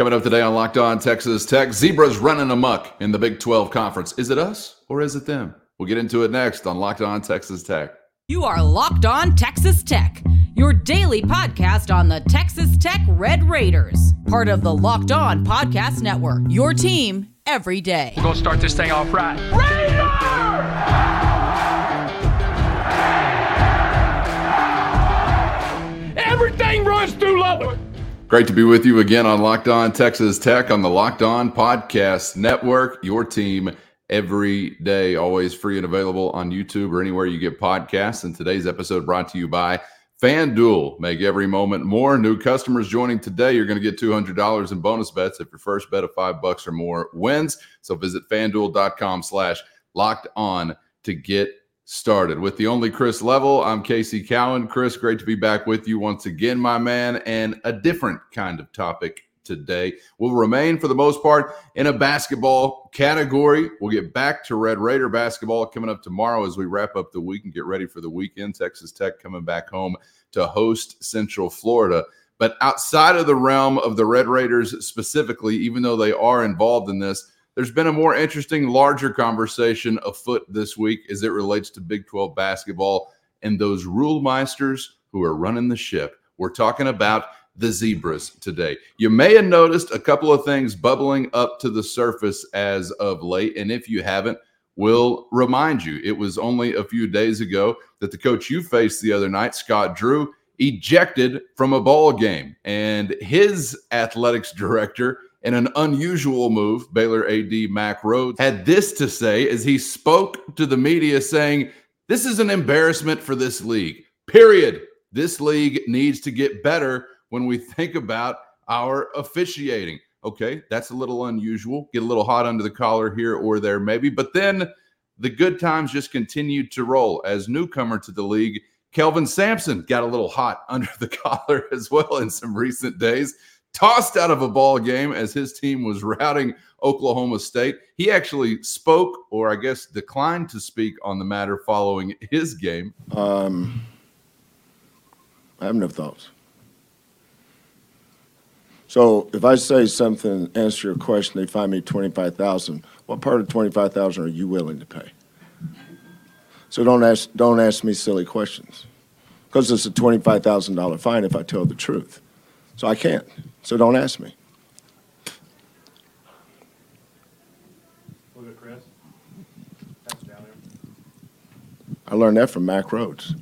Coming up today on Locked On Texas Tech, Zebras running amok in the Big 12 Conference. Is it us or is it them? We'll get into it next on Locked On Texas Tech. You are Locked On Texas Tech, your daily podcast on the Texas Tech Red Raiders, part of the Locked On Podcast Network. Your team every day. We're going to start this thing off right. Everything Great to be with you again on Locked On Texas Tech on the Locked On Podcast Network. Your team every day, always free and available on YouTube or anywhere you get podcasts. And today's episode brought to you by FanDuel. Make every moment more. New customers joining today, you're going to get $200 in bonus bets if your first bet of five bucks or more wins. So visit fanduel.com slash locked on to get started. With the only Chris Level, I'm Casey Cowan. Chris, great to be back with you once again, my man, and a different kind of topic today. We'll remain for the most part in a basketball category. We'll get back to Red Raider basketball coming up tomorrow as we wrap up the week and get ready for the weekend. Texas Tech coming back home to host Central Florida. But outside of the realm of the Red Raiders specifically, even though they are involved in this, there's been a more interesting, larger conversation afoot this week as it relates to Big 12 basketball and those rule meisters who are running the ship. We're talking about the Zebras today. You may have noticed a couple of things bubbling up to the surface as of late. And if you haven't, we'll remind you it was only a few days ago that the coach you faced the other night, Scott Drew, ejected from a ball game. And his athletics director, in an unusual move, Baylor AD Mack Rhoades had this to say as he spoke to the media saying, This is an embarrassment for this league, period. This league needs to get better when we think about our officiating. Okay, that's a little unusual. Get a little hot under the collar here or there, maybe. But then the good times just continued to roll. As newcomer to the league, Kelvin Sampson got a little hot under the collar as well in some recent days. Tossed out of a ball game as his team was routing Oklahoma State. He actually spoke, or I guess declined to speak on the matter following his game. Um, I have no thoughts. So if I say something, answer your question, they find me twenty-five thousand. What part of twenty-five thousand are you willing to pay? So don't ask, don't ask me silly questions, because it's a twenty-five thousand dollar fine if I tell the truth. So I can't. So don't ask me. Look at Chris. That's down there. I learned that from Mack Rhoades.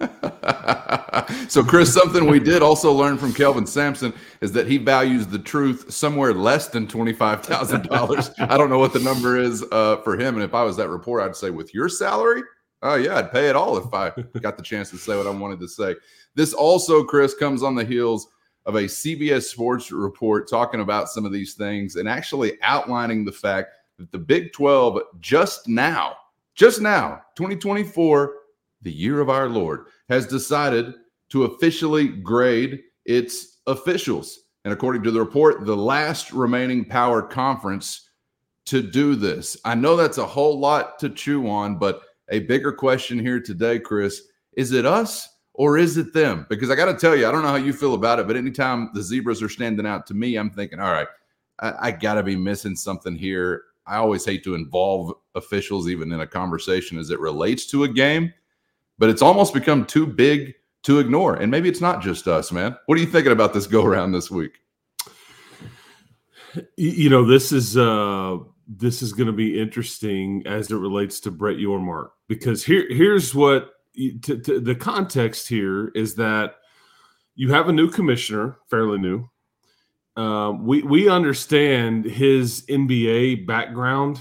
so, Chris, something we did also learn from Kelvin Sampson is that he values the truth somewhere less than twenty-five thousand dollars. I don't know what the number is uh, for him, and if I was that reporter, I'd say, with your salary, oh yeah, I'd pay it all if I got the chance to say what I wanted to say. This also, Chris, comes on the heels of a CBS Sports report talking about some of these things and actually outlining the fact that the Big 12 just now, just now, 2024, the year of our Lord, has decided to officially grade its officials. And according to the report, the last remaining power conference to do this. I know that's a whole lot to chew on, but a bigger question here today, Chris, is it us or is it them? Because I got to tell you, I don't know how you feel about it, but anytime the zebras are standing out to me, I'm thinking, all right, I, I got to be missing something here. I always hate to involve officials, even in a conversation as it relates to a game, but it's almost become too big to ignore. And maybe it's not just us, man. What are you thinking about this go around this week? You know, this is uh this is going to be interesting as it relates to Brett Yormark because here here's what to, to, the context here is that you have a new commissioner, fairly new. Um, we we understand his NBA background,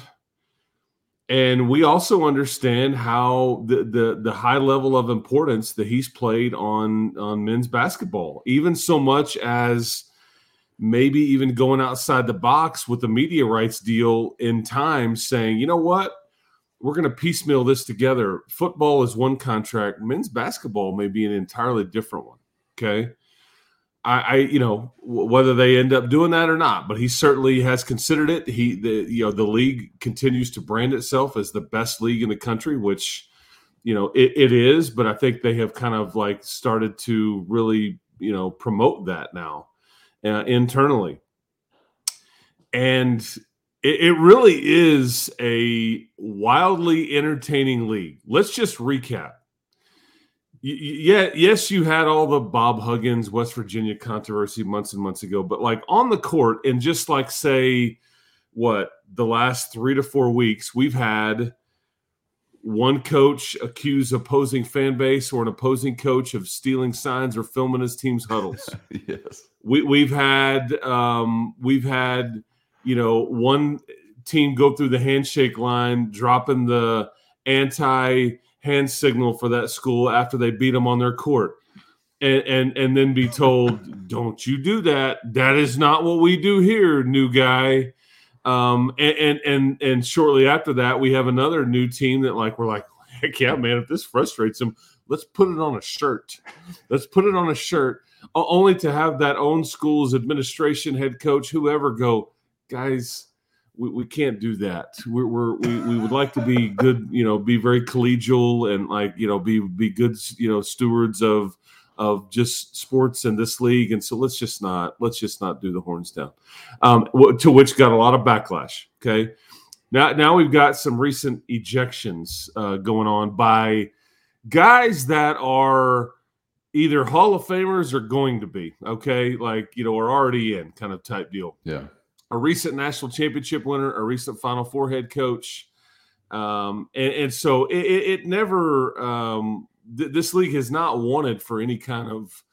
and we also understand how the, the the high level of importance that he's played on on men's basketball, even so much as maybe even going outside the box with the media rights deal in time, saying, you know what, we're going to piecemeal this together. Football is one contract. Men's basketball may be an entirely different one. Okay. I, I you know, w- whether they end up doing that or not, but he certainly has considered it. He, the, you know, the league continues to brand itself as the best league in the country, which, you know, it, it is, but I think they have kind of like started to really, you know, promote that now. Uh, internally. And it, it really is a wildly entertaining league. Let's just recap. Yeah, yes, you had all the Bob Huggins, West Virginia controversy months and months ago, but like on the court, and just like say, what the last three to four weeks, we've had one coach accuse opposing fan base or an opposing coach of stealing signs or filming his team's huddles. yes, we, we've had um, we've had you know one team go through the handshake line, dropping the anti hand signal for that school after they beat them on their court. And, and and then be told, "Don't you do that? That is not what we do here, new guy." Um, and, and and and shortly after that, we have another new team that like we're like, heck yeah, man! If this frustrates them, let's put it on a shirt. Let's put it on a shirt, only to have that own school's administration, head coach, whoever go, guys. We, we can't do that. We're, we're, we we would like to be good, you know, be very collegial and like you know be be good, you know, stewards of of just sports in this league. And so let's just not let's just not do the horns down. Um, to which got a lot of backlash. Okay, now now we've got some recent ejections uh, going on by guys that are either Hall of Famers or going to be. Okay, like you know, are already in kind of type deal. Yeah, a recent national championship winner, a recent Final Four head coach. Um, and, and so it, it never um, th- this league has not wanted for any kind of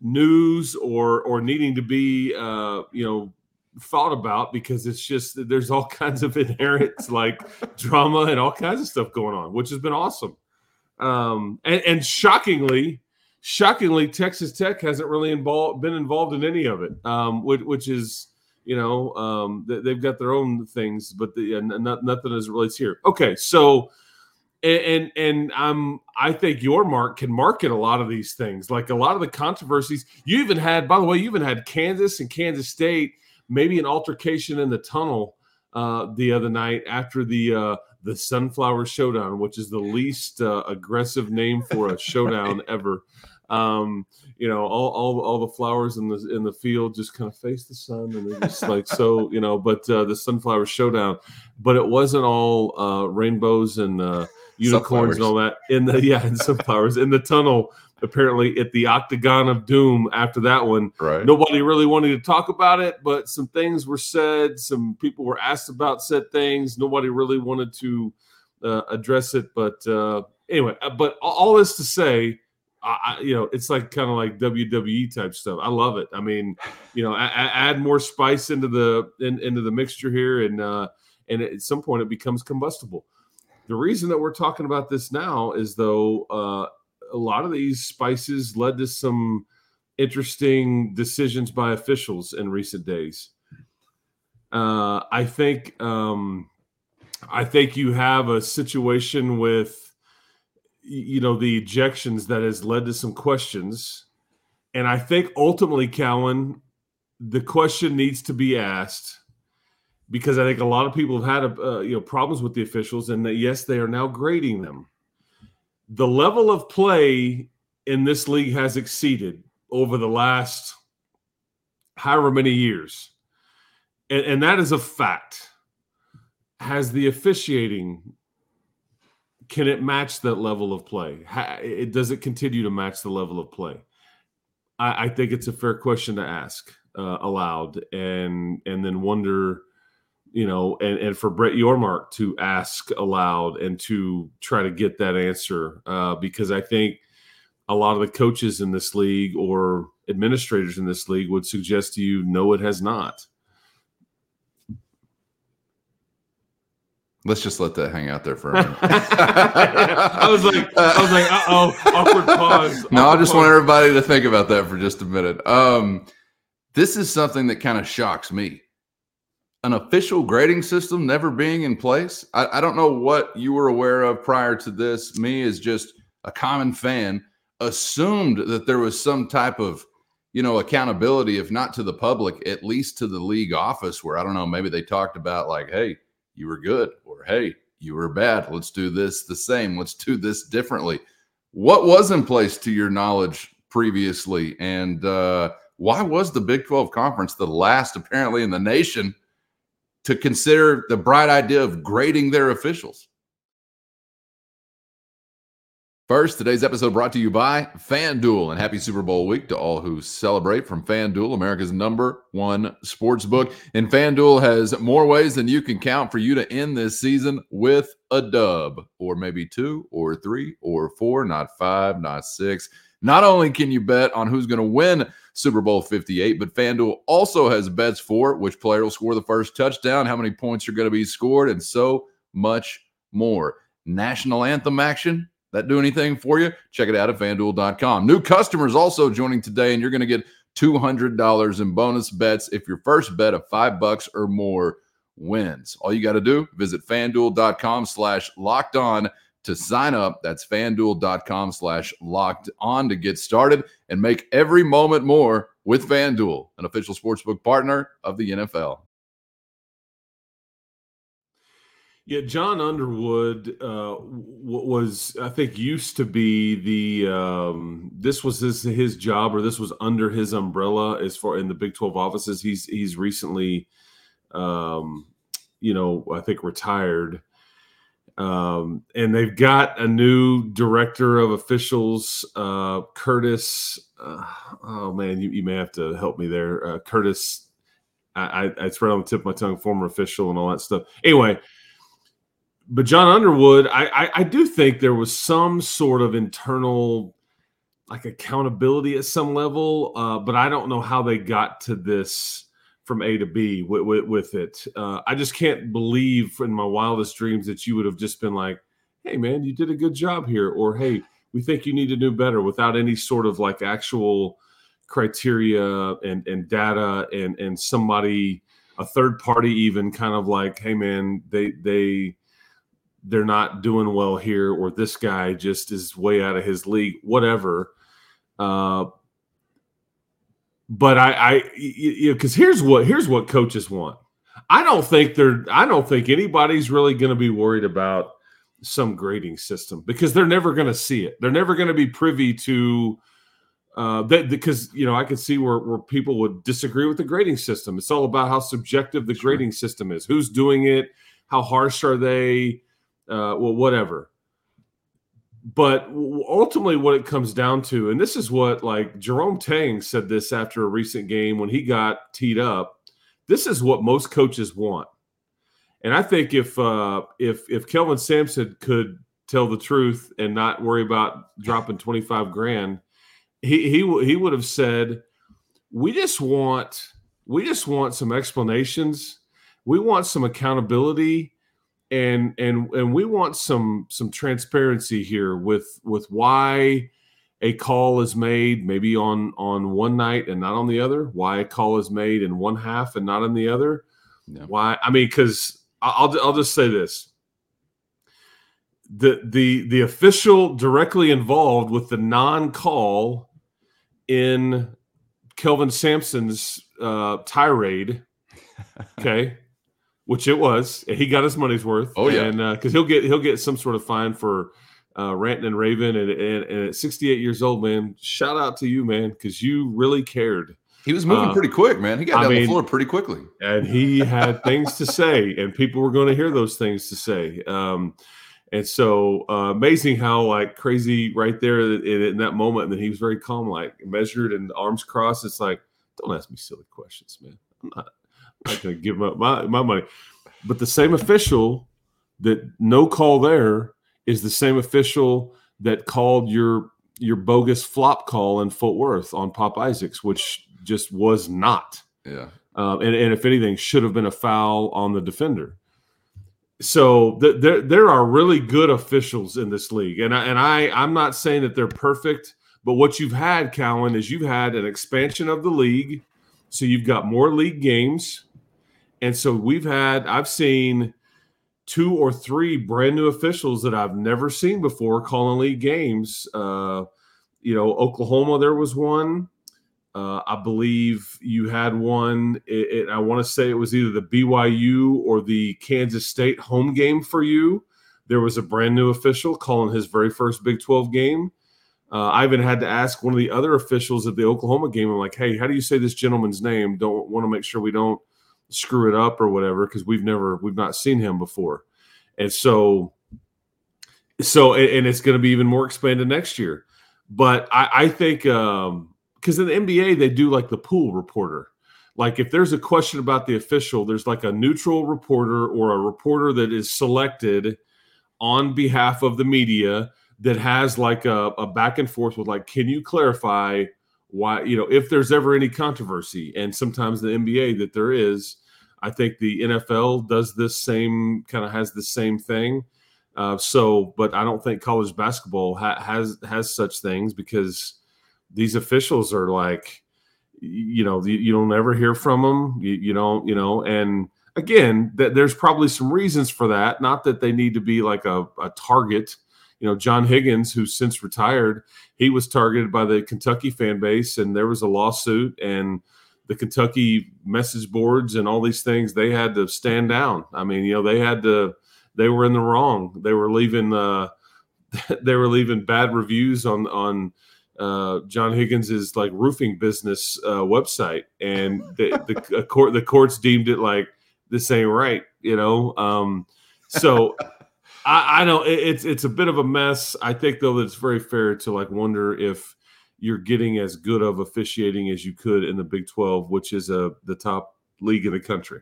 news or or needing to be uh, you know thought about because it's just there's all kinds of inherent like drama and all kinds of stuff going on, which has been awesome. Um, and, and shockingly, shockingly, Texas Tech hasn't really involved been involved in any of it, um, which, which is you know um, they've got their own things, but the, not, nothing as relates here. Okay, so and, and I'm I think Yormark can market a lot of these things. Like a lot of the controversies, you even had, by the way, you even had Kansas and Kansas State, maybe an altercation in the tunnel uh, the other night after the uh, the Sunflower Showdown, which is the least uh, aggressive name for a showdown ever. Um, you know, all, all all the flowers in the in the field just kind of face the sun, and they're just like so, you know. But uh, the Sunflower Showdown, but it wasn't all uh, rainbows and uh, unicorns and all that in the yeah and sunflowers in the tunnel apparently at the octagon of doom after that one right nobody really wanted to talk about it but some things were said some people were asked about said things nobody really wanted to uh, address it but uh, anyway uh, but all this to say I, you know, it's like kind of like WWE type stuff. I love it. I mean, you know, add more spice into the in, into the mixture here, and uh, and at some point it becomes combustible. The reason that we're talking about this now is though uh, a lot of these spices led to some interesting decisions by officials in recent days. Uh, I think um, I think you have a situation with you know the ejections that has led to some questions, and I think ultimately, Cowan, the question needs to be asked because I think a lot of people have had uh, you know problems with the officials, and that yes, they are now grading them. The level of play in this league has exceeded over the last however many years, and, and that is a fact. Has the officiating can it match that level of play? How, it does it continue to match the level of play? I, I think it's a fair question to ask uh, aloud, and and then wonder you know, and, and for Brett Yormark to ask aloud and to try to get that answer, uh, because I think a lot of the coaches in this league or administrators in this league would suggest to you, no, it has not. Let's just let that hang out there for a minute. I was like, I was like, uh oh, awkward pause. no, awkward I just pause. want everybody to think about that for just a minute. Um, this is something that kind of shocks me an official grading system never being in place. I, I, don't know what you were aware of prior to this. Me, as just a common fan, assumed that there was some type of, you know, accountability, if not to the public, at least to the league office, where I don't know, maybe they talked about like, hey, you were good, or hey, you were bad. Let's do this the same. Let's do this differently. What was in place to your knowledge previously? And uh, why was the Big 12 conference the last, apparently, in the nation to consider the bright idea of grading their officials? First, today's episode brought to you by FanDuel and happy Super Bowl week to all who celebrate from FanDuel, America's number one sports book. And FanDuel has more ways than you can count for you to end this season with a dub, or maybe two, or three, or four, not five, not six. Not only can you bet on who's going to win Super Bowl 58, but FanDuel also has bets for which player will score the first touchdown, how many points are going to be scored, and so much more. National anthem action that do anything for you? Check it out at fanduel.com. New customers also joining today, and you're going to get $200 in bonus bets if your first bet of five bucks or more wins. All you got to do, visit fanduel.com slash locked on to sign up. That's fanduel.com slash locked on to get started and make every moment more with FanDuel, an official sportsbook partner of the NFL. Yeah, John Underwood uh, was, I think, used to be the. Um, this was his his job, or this was under his umbrella as far in the Big Twelve offices. He's he's recently, um, you know, I think retired, um, and they've got a new director of officials, uh, Curtis. Uh, oh man, you, you may have to help me there, uh, Curtis. I, I, it's right on the tip of my tongue, former official and all that stuff. Anyway but John Underwood, I, I, I do think there was some sort of internal like accountability at some level, uh, but I don't know how they got to this from A to B with, with, with it. Uh, I just can't believe in my wildest dreams that you would have just been like, "Hey, man, you did a good job here," or "Hey, we think you need to do better," without any sort of like actual criteria and and data and and somebody a third party even kind of like, "Hey, man, they they." they're not doing well here or this guy just is way out of his league whatever uh, but i i you know because here's what here's what coaches want i don't think they're i don't think anybody's really going to be worried about some grading system because they're never going to see it they're never going to be privy to uh, that because you know I could see where, where people would disagree with the grading system. It's all about how subjective the grading system is. Who's doing it? How harsh are they? uh, well, whatever. But ultimately, what it comes down to, and this is what like Jerome Tang said this after a recent game when he got teed up. This is what most coaches want, and I think if uh, if if Kelvin Sampson could tell the truth and not worry about dropping twenty five grand, he he he would have said, "We just want we just want some explanations. We want some accountability." And and and we want some some transparency here with with why a call is made maybe on on one night and not on the other why a call is made in one half and not in the other. Why i mean because i'll i'll just say this. The the the official directly involved with the non-call in kelvin sampson's uh tirade okay which it was. He got his money's worth. Oh yeah, and because uh, he'll get he'll get some sort of fine for uh, ranting and raving. And, and, and, at 68 years old, man, shout out to you, man, because you really cared. He was moving uh, pretty quick, man. He got down mean, the floor pretty quickly, and he had things to say, and people were going to hear those things to say. Um, and so uh, amazing how like crazy right there in, in, that moment, and then he was very calm, like measured and arms crossed. It's like, don't ask me silly questions, man. I'm not going to give up my, my money. But the same official that no call there is the same official that called your your bogus flop call in Fort Worth on Pop Isaacs, which just was not. Yeah. Um, and, and if anything, should have been a foul on the defender. So th- there there are really good officials in this league, and I, and I I'm not saying that they're perfect, but what you've had, Cowan, is you've had an expansion of the league, so you've got more league games. And so we've had, I've seen two or three brand new officials that I've never seen before calling league games. Uh, you know, Oklahoma, there was one. Uh, I believe you had one. It, it, I want to say it was either the BYU or the Kansas State home game for you. There was a brand new official calling his very first Big 12 game. Uh, I even had to ask one of the other officials at the Oklahoma game. I'm like, "Hey, how do you say this gentleman's name? Don't want to make sure we don't screw it up or whatever because we've never we've not seen him before." And so, so and it's going to be even more expanded next year. But I, I think um because in the NBA they do like the pool reporter. Like if there's a question about the official, there's like a neutral reporter or a reporter that is selected on behalf of the media that has like a, a back and forth with like, can you clarify why you know if there's ever any controversy? And sometimes the NBA that there is. I think the NFL does this same kind of has the same thing. Uh, so, but I don't think college basketball ha- has has such things because these officials are like, you know, you, you don't ever hear from them. You, you don't, you know, and again, th- there's probably some reasons for that. Not that they need to be like a, a target. You know, John Higgins, who's since retired, he was targeted by the Kentucky fan base, and there was a lawsuit, and the Kentucky message boards and all these things, they had to stand down. I mean, you know, they had to they were in the wrong. They were leaving uh, they were leaving bad reviews on on uh, John Higgins's like roofing business uh, website, and the the court the courts deemed it like this ain't right, you know. Um, so I, I know it, it's it's a bit of a mess. I think though that it's very fair to like wonder if you're getting as good of officiating as you could in the Big Twelve, which is a uh, the top league in the country.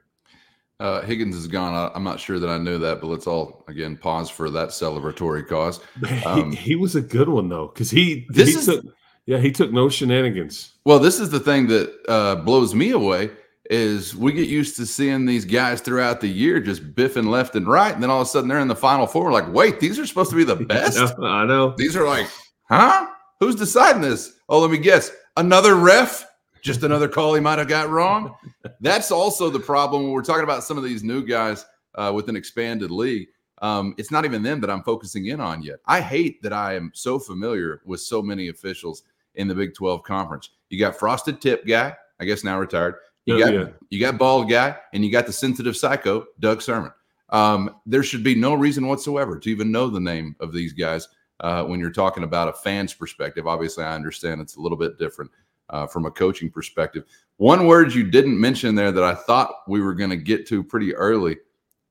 Uh, Higgins is gone. I, am not sure that I knew that, but let's all again pause for that celebratory cause. Um, he, he, was a good one though, because he this he is, took yeah he took no shenanigans. Well, this is the thing that uh, blows me away is we get used to seeing these guys throughout the year just biffing left and right, and then all of a sudden they're in the final four. We're like, wait, these are supposed to be the best. I know. These are like, huh? Who's deciding this? Oh, let me guess. Another ref just another call he might have got wrong. That's also the problem when we're talking about some of these new guys uh, with an expanded league. Um, it's not even them that I'm focusing in on yet. I hate that I am so familiar with so many officials in the Big 12 conference. You got frosted tip guy, I guess now retired. You got yeah. you got bald guy, and you got the sensitive psycho, Doug Sirmons. Um, there should be no reason whatsoever to even know the name of these guys uh, when you're talking about a fan's perspective. Obviously, I understand it's a little bit different uh, from a coaching perspective. One word you didn't mention there that I thought we were going to get to pretty early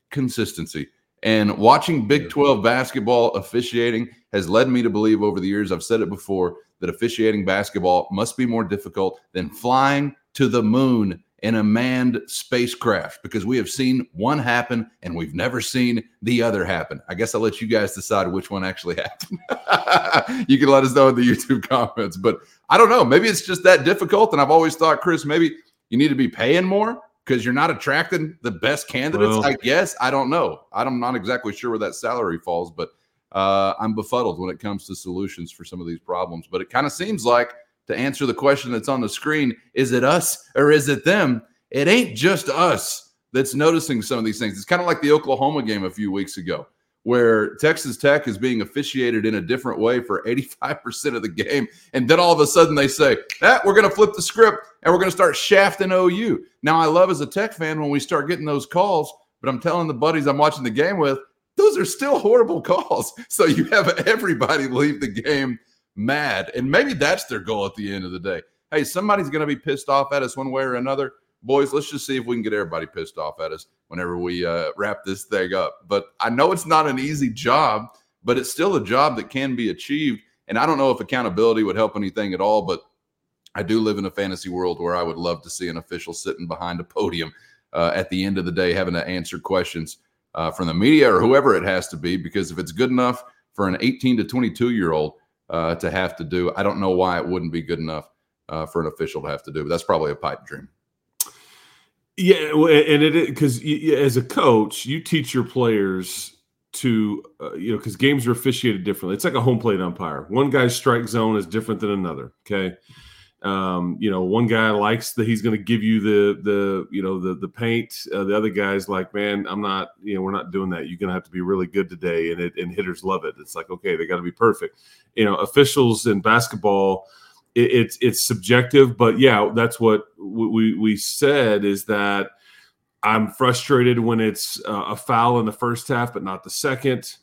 consistency. And watching Big 12 basketball officiating has led me to believe over the years, I've said it before, that officiating basketball must be more difficult than flying to the moon in a manned spacecraft because we have seen one happen and we've never seen the other happen. I guess I'll let you guys decide which one actually happened. you can let us know in the YouTube comments, but I don't know. Maybe it's just that difficult. And I've always thought, Chris, maybe you need to be paying more because you're not attracting the best candidates. Well, I guess I don't know. I'm not exactly sure where that salary falls, but uh, I'm befuddled when it comes to solutions for some of these problems. But it kind of seems like to answer the question that's on the screen is it us or is it them? It ain't just us that's noticing some of these things. It's kind of like the Oklahoma game a few weeks ago, where Texas Tech is being officiated in a different way for 85% of the game. And then all of a sudden they say, eh, we're going to flip the script and we're going to start shafting OU. Now, I love as a Tech fan when we start getting those calls, but I'm telling the buddies I'm watching the game with, those are still horrible calls. So you have everybody leave the game mad. And maybe that's their goal at the end of the day. Hey, somebody's going to be pissed off at us one way or another. Boys, let's just see if we can get everybody pissed off at us whenever we uh, wrap this thing up. But I know it's not an easy job, but it's still a job that can be achieved. And I don't know if accountability would help anything at all, but I do live in a fantasy world where I would love to see an official sitting behind a podium uh, at the end of the day having to answer questions uh, from the media or whoever it has to be. Because if it's good enough for an 18 to 22 year old, uh, to have to do. I don't know why it wouldn't be good enough uh, for an official to have to do, but that's probably a pipe dream. Yeah, and it because as a coach, you teach your players to uh, you know because games are officiated differently. It's like a home plate umpire. One guy's strike zone is different than another. Okay, um, you know, one guy likes that he's going to give you the the you know the the paint. Uh, the other guy's like, man, I'm not. You know, we're not doing that. You're going to have to be really good today, and it, and hitters love it. It's like, okay, they got to be perfect. You know, officials in basketball, it, it's it's subjective, but yeah, that's what we we said is that I'm frustrated when it's uh, a foul in the first half, but not the second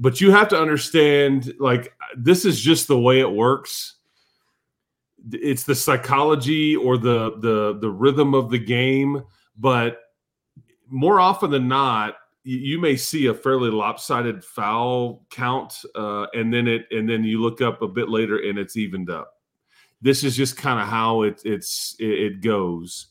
but you have to understand like this is just the way it works it's the psychology or the the the rhythm of the game but more often than not you may see a fairly lopsided foul count uh, and then it and then you look up a bit later and it's evened up. This is just kind of how it it's it goes.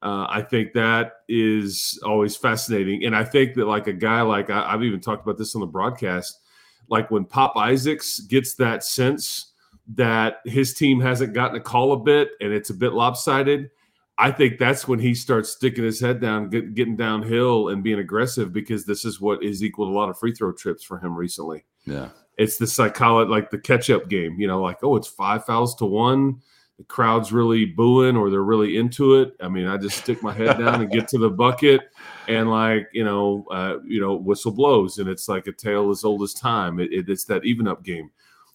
Uh, I think that is always fascinating, and I think that like a guy like I, I've even talked about this on the broadcast, like when Pop Isaacs gets that sense that his team hasn't gotten a call a bit and it's a bit lopsided. I think that's when he starts sticking his head down, get, getting downhill, and being aggressive because this is what is equal to a lot of free throw trips for him recently. Yeah, it's the psychology, like the catch up game. You know, like oh, it's five fouls to one the crowd's really booing or they're really into it. I mean, I just stick my head down and get to the bucket, and like you know, uh, you know, whistle blows, and it's like a tale as old as time. It, it, it's that even up game.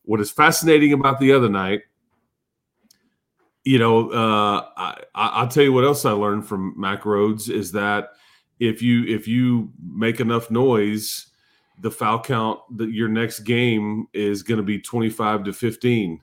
What is fascinating about the other night, you know, uh, I, I'll tell you what else I learned from Mack Rhoades is that if you if you make enough noise, the foul count that your next game is going to be twenty five to fifteen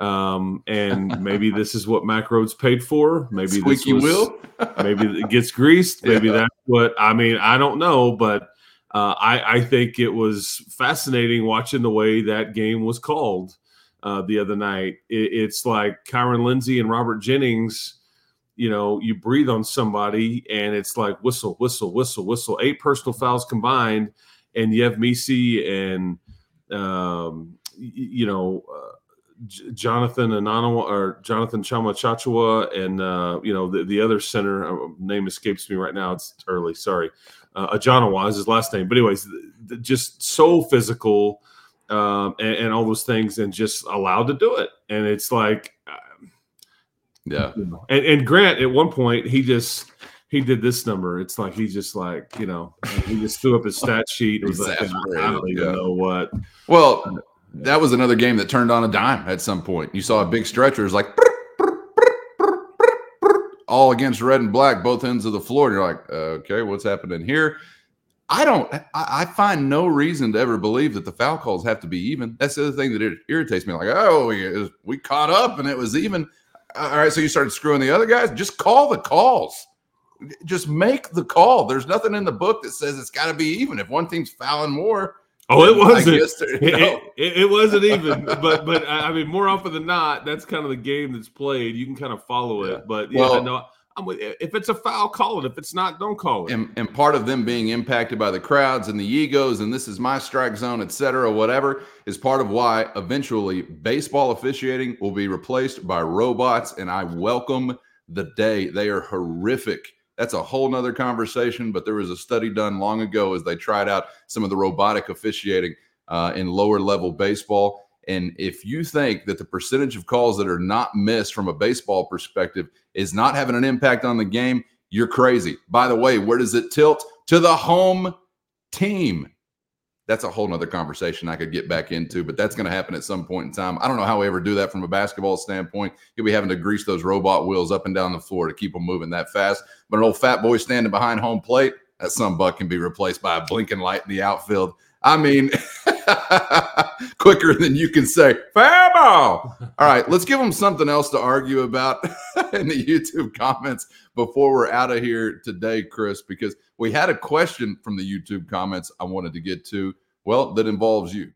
um, and maybe this is what Mack Rhoades paid for. Maybe Squeaky this was, wheel. maybe it gets greased. Maybe yeah. that's what I mean. I don't know, but uh, I, I think it was fascinating watching the way that game was called uh, the other night. It, it's like Kyron Lindsey and Robert Jennings. You know, you breathe on somebody, and it's like whistle, whistle, whistle, whistle. Eight personal fouls combined, and Yves Missi and um, you know. Uh, Jonathan Ananawa or Jonathan Tchamwa Tchatchoua and uh, you know the, the other center uh, name escapes me right now. It's early, sorry. Uh, Ojianwuna is his last name, but anyways, just so physical um, and, and, all those things, and just allowed to do it. And it's like, um, yeah. and, and Grant at one point he just he did this number. It's like he just like you know he just threw up his stat sheet. It was like I don't even yeah. know what. Well, that was another game that turned on a dime at some point. You saw a big stretcher, it's like all against red and black, both ends of the floor. And you're like, okay, what's happening here? I don't. I, find no reason to ever believe that the foul calls have to be even. That's the other thing that irritates me. Like, oh, we, we caught up and it was even. All right, so you started screwing the other guys. Just call the calls. Just make the call. There's nothing in the book that says it's got to be even. If one team's fouling more, Oh, it wasn't. it, it, it, wasn't even. but but I mean, more often than not, that's kind of the game that's played. You can kind of follow it. But yeah, well, no, I'm with, if it's a foul, call it. If it's not, don't call it. And, and part of them being impacted by the crowds and the egos, and this is my strike zone, et cetera, whatever, is part of why eventually baseball officiating will be replaced by robots. And I welcome the day. They are horrific that's a whole nother conversation. But there was a study done long ago as they tried out some of the robotic officiating uh, in lower level baseball. And if you think that the percentage of calls that are not missed from a baseball perspective is not having an impact on the game, you're crazy. By the way, where does it tilt? To the home team that's a whole nother conversation I could get back into, but that's going to happen at some point in time. I don't know how we ever do that from a basketball standpoint. You'll be having to grease those robot wheels up and down the floor to keep them moving that fast. But an old fat boy standing behind home plate, that some buck can be replaced by a blinking light in the outfield. I mean, quicker than you can say, Fabo. All right, let's give them something else to argue about in the YouTube comments before we're out of here today, Chris, because we had a question from the YouTube comments I wanted to get to. Well, that involves you.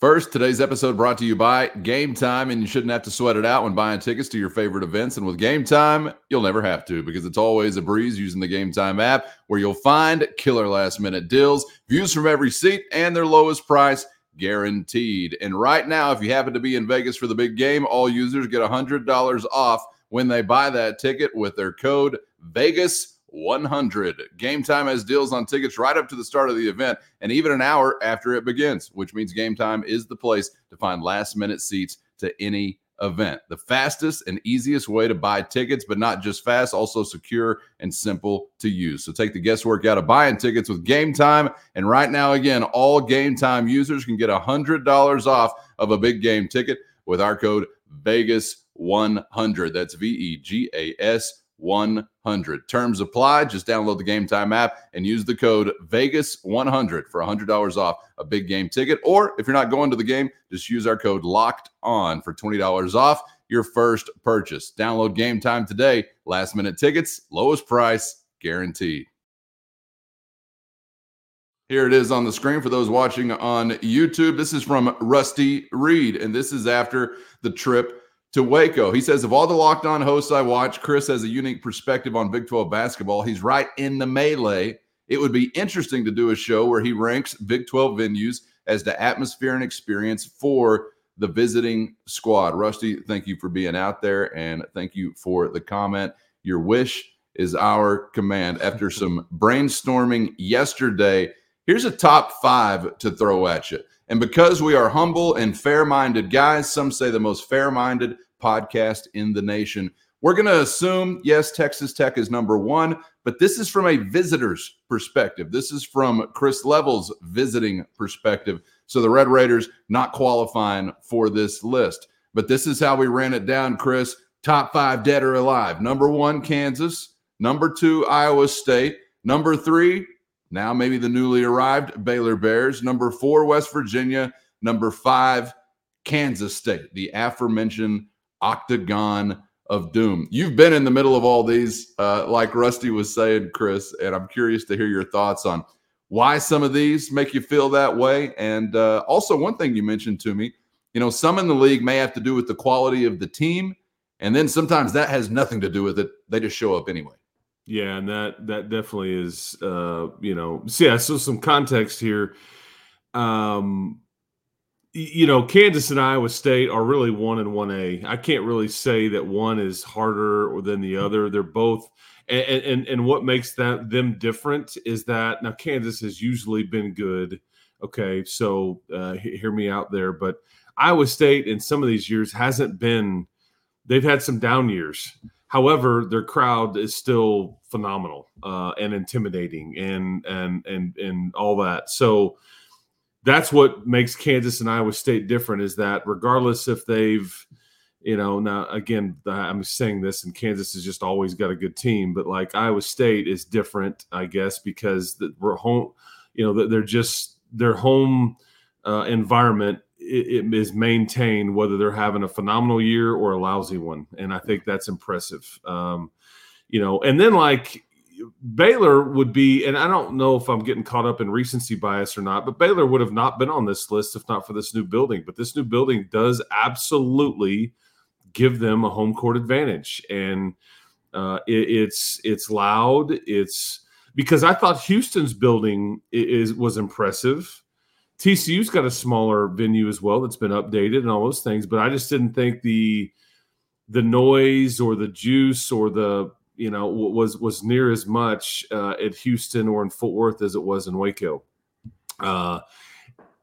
First, today's episode brought to you by Game Time, and you shouldn't have to sweat it out when buying tickets to your favorite events. And with Game Time, you'll never have to because it's always a breeze using the Game Time app where you'll find killer last minute deals, views from every seat, and their lowest price guaranteed. And right now, if you happen to be in Vegas for the big game, all users get $100 off when they buy that ticket with their code Vegas 100. Game time has deals on tickets right up to the start of the event and even an hour after it begins, which means game time is the place to find last minute seats to any event. The fastest and easiest way to buy tickets, but not just fast, also secure and simple to use. So take the guesswork out of buying tickets with Game Time. And right now, again, all Game Time users can get $100 off of a big game ticket with our code Vegas 100. That's V E G A S 100. Terms apply. Just download the Game Time app and use the code Vegas100 for $100 off a big game ticket. Or if you're not going to the game, just use our code Locked On for $20 off your first purchase. Download Game Time today. Last minute tickets, lowest price guaranteed. Here it is on the screen for those watching on YouTube. This is from Rusty Reed, and this is after the trip to Waco. He says, Of all the locked on hosts I watch, Chris has a unique perspective on Big 12 basketball. He's right in the melee. It would be interesting to do a show where he ranks Big 12 venues as the atmosphere and experience for the visiting squad. Rusty, thank you for being out there and thank you for the comment. Your wish is our command. After some brainstorming yesterday, here's a top five to throw at you. And because we are humble and fair minded guys, some say the most fair minded podcast in the nation, we're going to assume, yes, Texas Tech is number one, but this is from a visitor's perspective. This is from Chris Level's visiting perspective. So the Red Raiders not qualifying for this list. But this is how we ran it down, Chris. Top five dead or alive. Number one, Kansas. Number two, Iowa State. Number three, now, maybe the newly arrived Baylor Bears. Number four, West Virginia. Number five, Kansas State, the aforementioned octagon of doom. You've been in the middle of all these, uh, like Rusty was saying, Chris, and I'm curious to hear your thoughts on why some of these make you feel that way. And uh, also, one thing you mentioned to me, you know, some in the league may have to do with the quality of the team. And then sometimes that has nothing to do with it. They just show up anyway. Yeah, and that that definitely is uh, you know, so yeah, so some context here. Um you know, Kansas and Iowa State are really one and one A. I can't really say that one is harder than the other. They're both, and and, and what makes that them different is that now Kansas has usually been good. Okay, so uh, hear me out there, but Iowa State in some of these years hasn't been. They've had some down years. However, their crowd is still phenomenal uh, and intimidating, and and and and all that. So that's what makes Kansas and Iowa State different. Is that regardless if they've, you know, now again, I'm saying this, and Kansas has just always got a good team, but like Iowa State is different, I guess, because we're home. You know, they're just their home uh, environment it, it is maintained whether they're having a phenomenal year or a lousy one, and I think that's impressive. Um, you know, and then like Baylor would be, and I don't know if I'm getting caught up in recency bias or not, but Baylor would have not been on this list if not for this new building. But this new building does absolutely give them a home court advantage, and uh, it, it's it's loud. It's because I thought Houston's building is was impressive. TCU's got a smaller venue as well that's been updated and all those things, but I just didn't think the the noise or the juice or the you know was was near as much uh, at Houston or in Fort Worth as it was in Waco. Uh,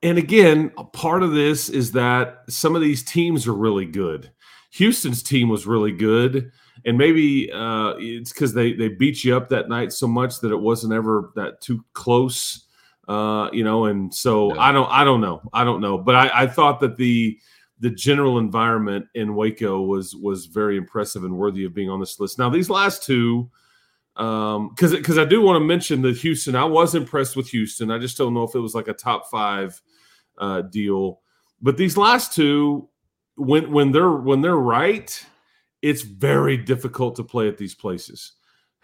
and again, a part of this is that some of these teams are really good. Houston's team was really good, and maybe uh, it's because they they beat you up that night so much that it wasn't ever that too close uh, you know, and so yeah. I don't, I don't know, I don't know, but I, I thought that the the general environment in Waco was was very impressive and worthy of being on this list. Now these last two, um, because because I do want to mention that Houston, I was impressed with Houston. I just don't know if it was like a top five uh, deal, but these last two, when when they're when they're right, it's very difficult to play at these places.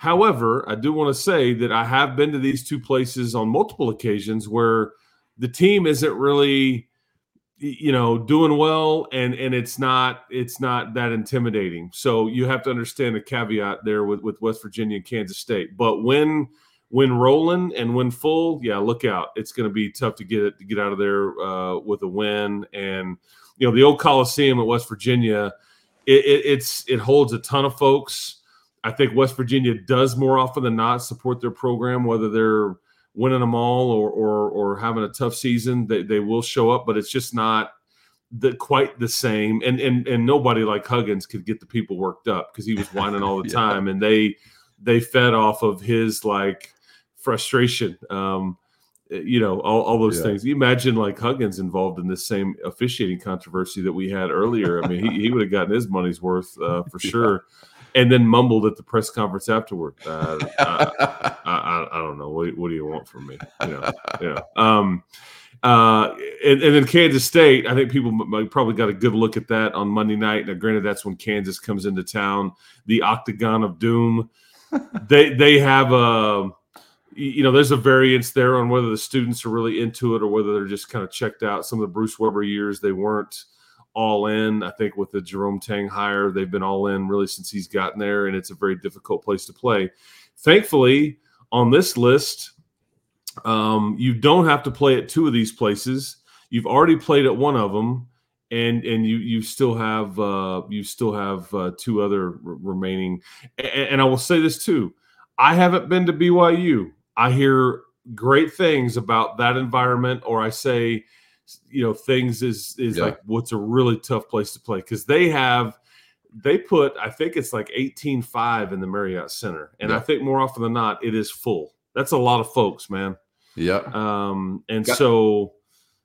However, I do want to say that I have been to these two places on multiple occasions where the team isn't really you know doing well and and it's not it's not that intimidating. So you have to understand the caveat there with with west virginia and kansas state. But when when rolling and when full yeah look out. It's going to be tough to get it to get out of there uh, with a win. And you know the old coliseum at west virginia it, it, it's it holds a ton of folks I think West Virginia does more often than not support their program, whether they're winning them all or or, or having a tough season. They, they will show up, but it's just not the quite the same. And and and nobody like Huggins could get the people worked up because he was whining all the yeah. time, and they they fed off of his like frustration. Um, you know all, all those yeah. things you imagine like huggins involved in this same officiating controversy that we had earlier i mean he, he would have gotten his money's worth uh, for sure and then mumbled at the press conference afterward. Uh, I, I, I, don't know. What, what, do you want from me? You know, yeah. Um, uh, and, and, then Kansas State, I think people probably got a good look at that on Monday night. Now, granted, that's when Kansas comes into town, the Octagon of Doom. they they have a, you know, there's a variance there on whether the students are really into it or whether they're just kind of checked out. Some of the Bruce Weber years, they weren't all in. I think with the Jerome Tang hire, they've been all in really since he's gotten there, and it's a very difficult place to play. Thankfully, on this list, um, you don't have to play at two of these places. You've already played at one of them, and and you you still have uh, you still have uh, two other r- remaining. And, and I will say this too: I haven't been to BYU. I hear great things about that environment, or I say, you know, things is is yeah. like what's a really tough place to play because they have they put I think it's like 18-5 in the Marriott Center. And yeah. I think more often than not, it is full. That's a lot of folks, man. Yeah. Um, and got, so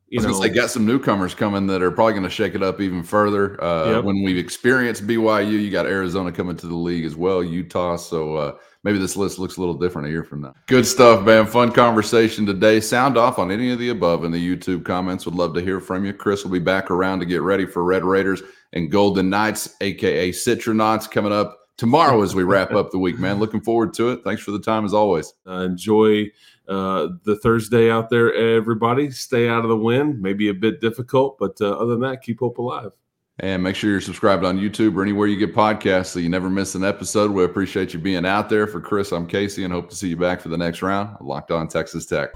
you know, they got some newcomers coming that are probably going to shake it up even further. Uh, yep. When we've experienced BYU, you got Arizona coming to the league as well, Utah. So uh, maybe this list looks a little different a year from now. Good stuff, man. Fun conversation today. Sound off on any of the above in the YouTube comments. Would love to hear from you. Chris will be back around to get ready for Red Raiders and Golden Knights, aka Citronauts, coming up tomorrow as we wrap up the week, man. Looking forward to it. Thanks for the time as always. Uh, enjoy uh, the Thursday out there, everybody. Stay out of the wind. Maybe a bit difficult, but uh, other than that, keep hope alive. And make sure you're subscribed on YouTube or anywhere you get podcasts so you never miss an episode. We appreciate you being out there. For Chris, I'm Casey and hope to see you back for the next round. Locked on Texas Tech.